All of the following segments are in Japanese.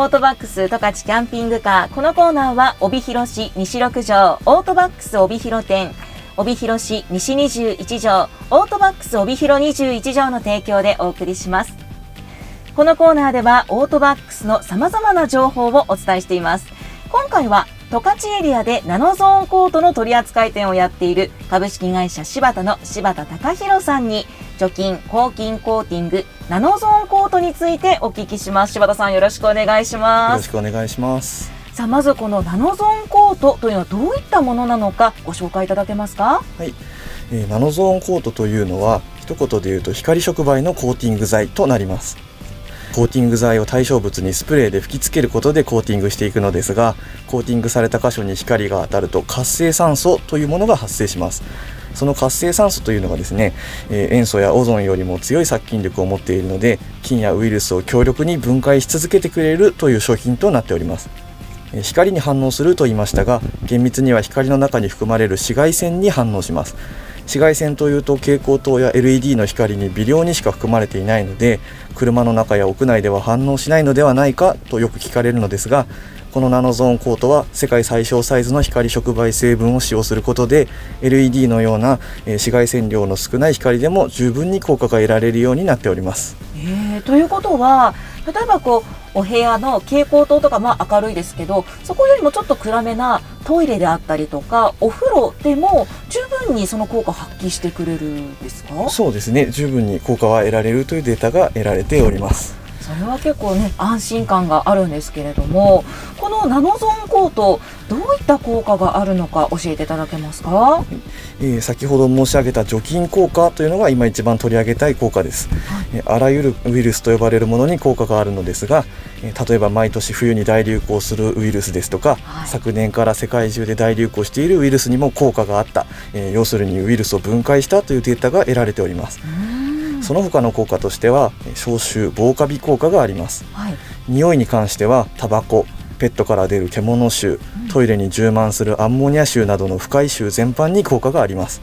オートバックス十勝キャンピングカー。このコーナーは、帯広市西6条、オートバックス帯広店、帯広市西21条、オートバックス帯広21条の提供でお送りします。このコーナーでは、オートバックスの様々な情報をお伝えしています。今回は、十勝エリアでナノゾーンコートの取扱店をやっている株式会社柴田の柴田隆弘さんに除菌、抗菌コーティング、ナノゾーンコートについてお聞きします。柴田さんよろしくお願いします。よろしくお願いします。さあまずこのナノゾーンコートというのはどういったものなのかご紹介いただけますか？はい、えー、ナノゾーンコートというのは一言で言うと光触媒のコーティング剤となります。コーティング剤を対象物にスプレーで吹きつけることでコーティングしていくのですがコーティングされた箇所に光が当たると活性酸素というものが発生しますその活性酸素というのがですね、え、塩素やオゾンよりも強い殺菌力を持っているので菌やウイルスを強力に分解し続けてくれるという商品となっております。光に反応すると言いましたが厳密には光の中に含まれる紫外線に反応します。紫外線というと蛍光灯や LED の光に微量にしか含まれていないので車の中や屋内では反応しないのではないかとよく聞かれるのですがこのナノゾーンコートは世界最小サイズの光触媒成分を使用することで LED のような紫外線量の少ない光でも十分に効果が得られるようになっております。えー、ということは例えばこうお部屋の蛍光灯とかまあ明るいですけどそこよりもちょっと暗めなトイレであったりとかお風呂でも十分にその効果を発揮してくれるんですか？そうですね十分に効果は得られるというデータが得られております。それは結構ね安心感があるんですけれどもこのナノゾーンコートどういった効果があるのか教えていただけますか、えー、先ほど申し上げた除菌効果というのが今一番取り上げたい効果です、はい、あらゆるウイルスと呼ばれるものに効果があるのですが例えば毎年冬に大流行するウイルスですとか、はい、昨年から世界中で大流行しているウイルスにも効果があった、えー、要するにウイルスを分解したというデータが得られております。その他の効果としては消臭防カビ効果があります、はい、匂いに関してはタバコペットから出る獣臭トイレに充満するアンモニア臭などの不快臭全般に効果があります。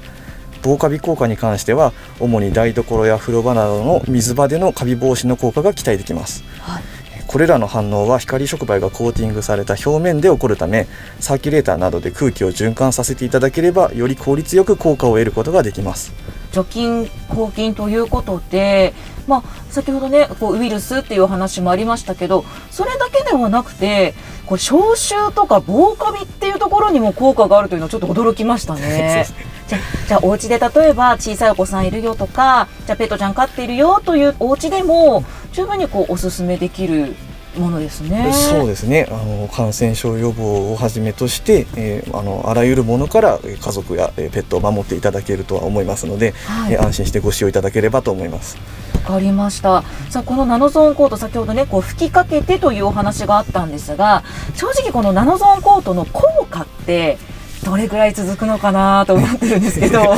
防カビ効果に関しては主に台所や風呂場などの水場でのカビ防止の効果が期待できます、はい、これらの反応は光触媒がコーティングされた表面で起こるためサーキュレーターなどで空気を循環させていただければより効率よく効果を得ることができます。除菌抗菌ということで、まあ、先ほどねこうウイルスっていう話もありましたけどそれだけではなくてこう消臭とか防カビっていうところにも効果があるというのはちょっと驚きましたね。じゃじゃあお家で例えば小さいお子さんいるよとかじゃあペットちゃん飼っているよというお家でも十分にこうおすすめできるものですね。そうですね。あの感染症予防をはじめとして、えー、あのあらゆるものから家族やペットを守っていただけるとは思いますので、はい、えー、安心してご使用いただければと思います。わかりました。さあこのナノゾーンコート先ほどねこう吹きかけてというお話があったんですが、正直このナノゾーンコートの効果ってどれぐらい続くのかなと思ってるんですけど。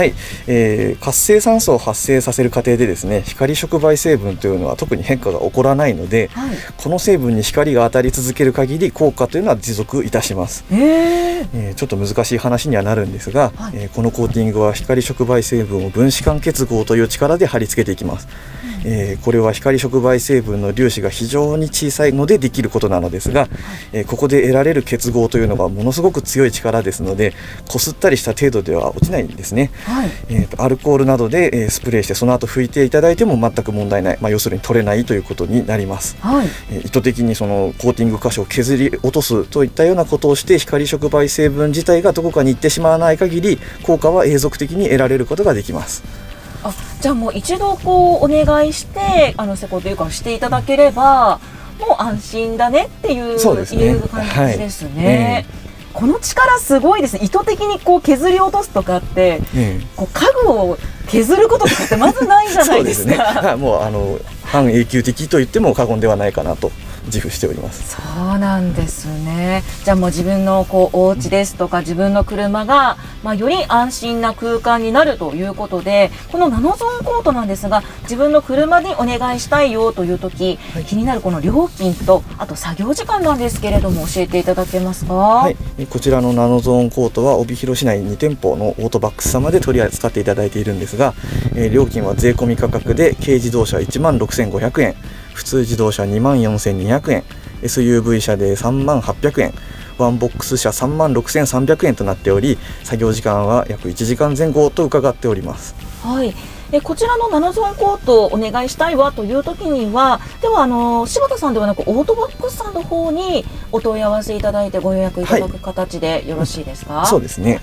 はい、えー、活性酸素を発生させる過程でですね光触媒成分というのは特に変化が起こらないので、はい、この成分に光が当たり続ける限り効果というのは持続いたします、えー、えー、ちょっと難しい話にはなるんですが、はい、えー、このコーティングは光触媒成分を分子間結合という力で貼り付けていきます、うん、えー、これは光触媒成分の粒子が非常に小さいのでできることなのですが、はい、えここで得られる結合というのがものすごく強い力ですのでこすったりした程度では落ちないんですね、はい、えーと、アルコールなどで、えー、スプレーしてその後拭いていただいても全く問題ない、まあ、要するに取れないということになります、はい、えー、意図的にそのコーティング箇所を削り落とすといったようなことをして光触媒成分自体がどこかに行ってしまわない限り効果は永続的に得られることができますあじゃあもう一度こうお願いしてあの施工というかしていただければもう安心だねっていうそうです、ね、いう感じですね。はい。えーこの力すごいですね。意図的にこう削り落とすとかって、うん、こう家具を削ることとかってまずないじゃないですか。ね、もうあの半永久的と言っても過言ではないかなと自負しております。そうなんですね。じゃあもう自分のこうお家ですとか自分の車が、まあ、より安心な空間になるということでこのナノゾーンコートなんですが自分の車にお願いしたいよという時、はい、気になるこの料金とあと作業時間なんですけれども教えていただけますか、はい、こちらのナノゾーンコートは帯広市内2店舗のオートバックス様で取り扱っていただいているんですが、えー、料金は税込み価格で軽自動車1万6500円。普通自動車2万4200円。SUV 車で3万800円。ワンボックス車3万6300円となっており作業時間は約1時間前後と伺っております。はい。えこちらのナノゾーンコートをお願いしたいわという時にはではあの柴田さんではなくオートバックスさんの方にお問い合わせいただいてご予約いただく形でよろしいですか、はい、そうですね。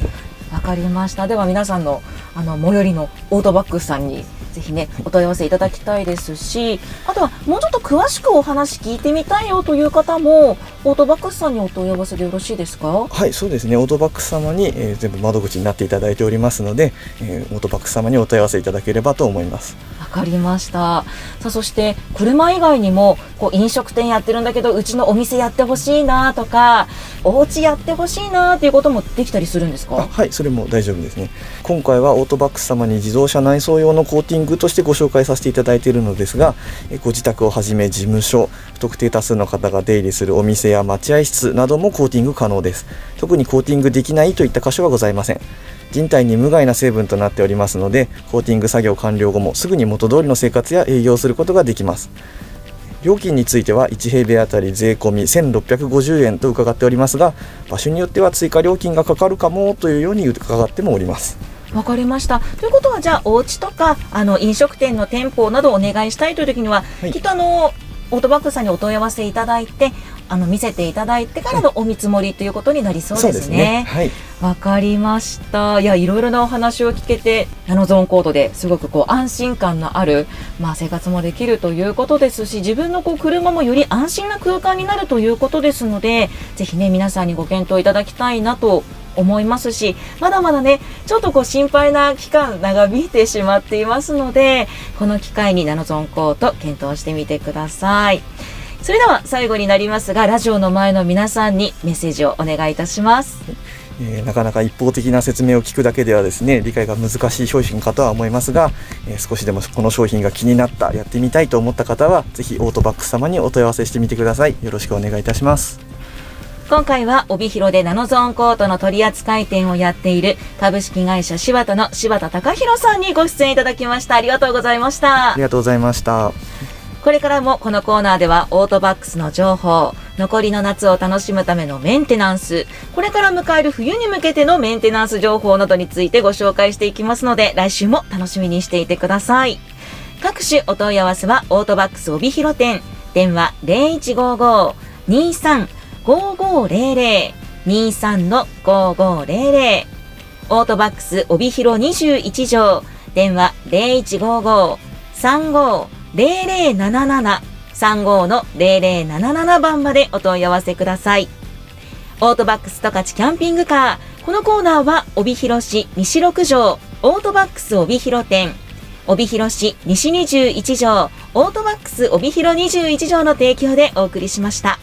わかりました。では皆さんのあの最寄りのオートバックスさんにぜひねお問い合わせいただきたいですしあとはもうちょっと詳しくお話聞いてみたいよという方もオートバックスさんにお問い合わせでよろしいですか？はいそうですね。オートバックス様に、えー、全部窓口になっていただいておりますので、えー、オートバックス様にお問い合わせいただければと思います。かりました。さあそして車以外にもこう飲食店やってるんだけどうちのお店やってほしいなとかお家やってほしいなということもできたりするんですか？はいそれも大丈夫ですね。今回はオートバックス様に自動車内装用のコーティングとしてご紹介させていただいているのですがご自宅をはじめ事務所不特定多数の方が出入りするお店や待合室などもコーティング可能です。特にコーティングできないといった箇所はございません。人体に無害な成分となっておりますのでコーティング作業完了後もすぐに元通りの生活や営業することができます。料金については1平米あたり税込み1650円と伺っておりますが場所によっては追加料金がかかるかもというように伺ってもおります。わかりました。ということは、じゃあ、お家とか、あの、飲食店の店舗などをお願いしたいという時には、はい、きっとあの、オートバックさんにお問い合わせいただいて、あの見せていただいてからのお見積もりということになりそうですね。はい。わ、かりました。いや、いろいろなお話を聞けて、ナノゾーンコードですごくこう安心感のある、まあ生活もできるということですし、自分のこう車もより安心な空間になるということですので、ぜひね、皆さんにご検討いただきたいなと思いますしまだまだねちょっとこう心配な期間長引いてしまっていますのでこの機会にナノゾンコート検討してみてくださいそれでは最後になりますがラジオの前の皆さんにメッセージをお願いいたします。えー、なかなか一方的な説明を聞くだけではですね理解が難しい商品かとは思いますが、えー、少しでもこの商品が気になったやってみたいと思った方はぜひオートバックス様にお問い合わせしてみてください。よろしくお願いいたします。今回は帯広でナノゾーンコートの取扱店をやっている株式会社柴田の柴田隆弘さんにご出演いただきました。ありがとうございました。ありがとうございましたこれからもこのコーナーではオートバックスの情報残りの夏を楽しむためのメンテナンスこれから迎える冬に向けてのメンテナンス情報などについてご紹介していきますので来週も楽しみにしていてください。各種お問い合わせはオートバックス帯広店電話0155 23 5500 23-5500オートバックス帯広21条電話0155-35-0077 35の0077番までお問い合わせください。オートバックス十勝キャンピングカー。このコーナーは帯広市西6条オートバックス帯広店。帯広市西21条オートバックス帯広21条の提供でお送りしました。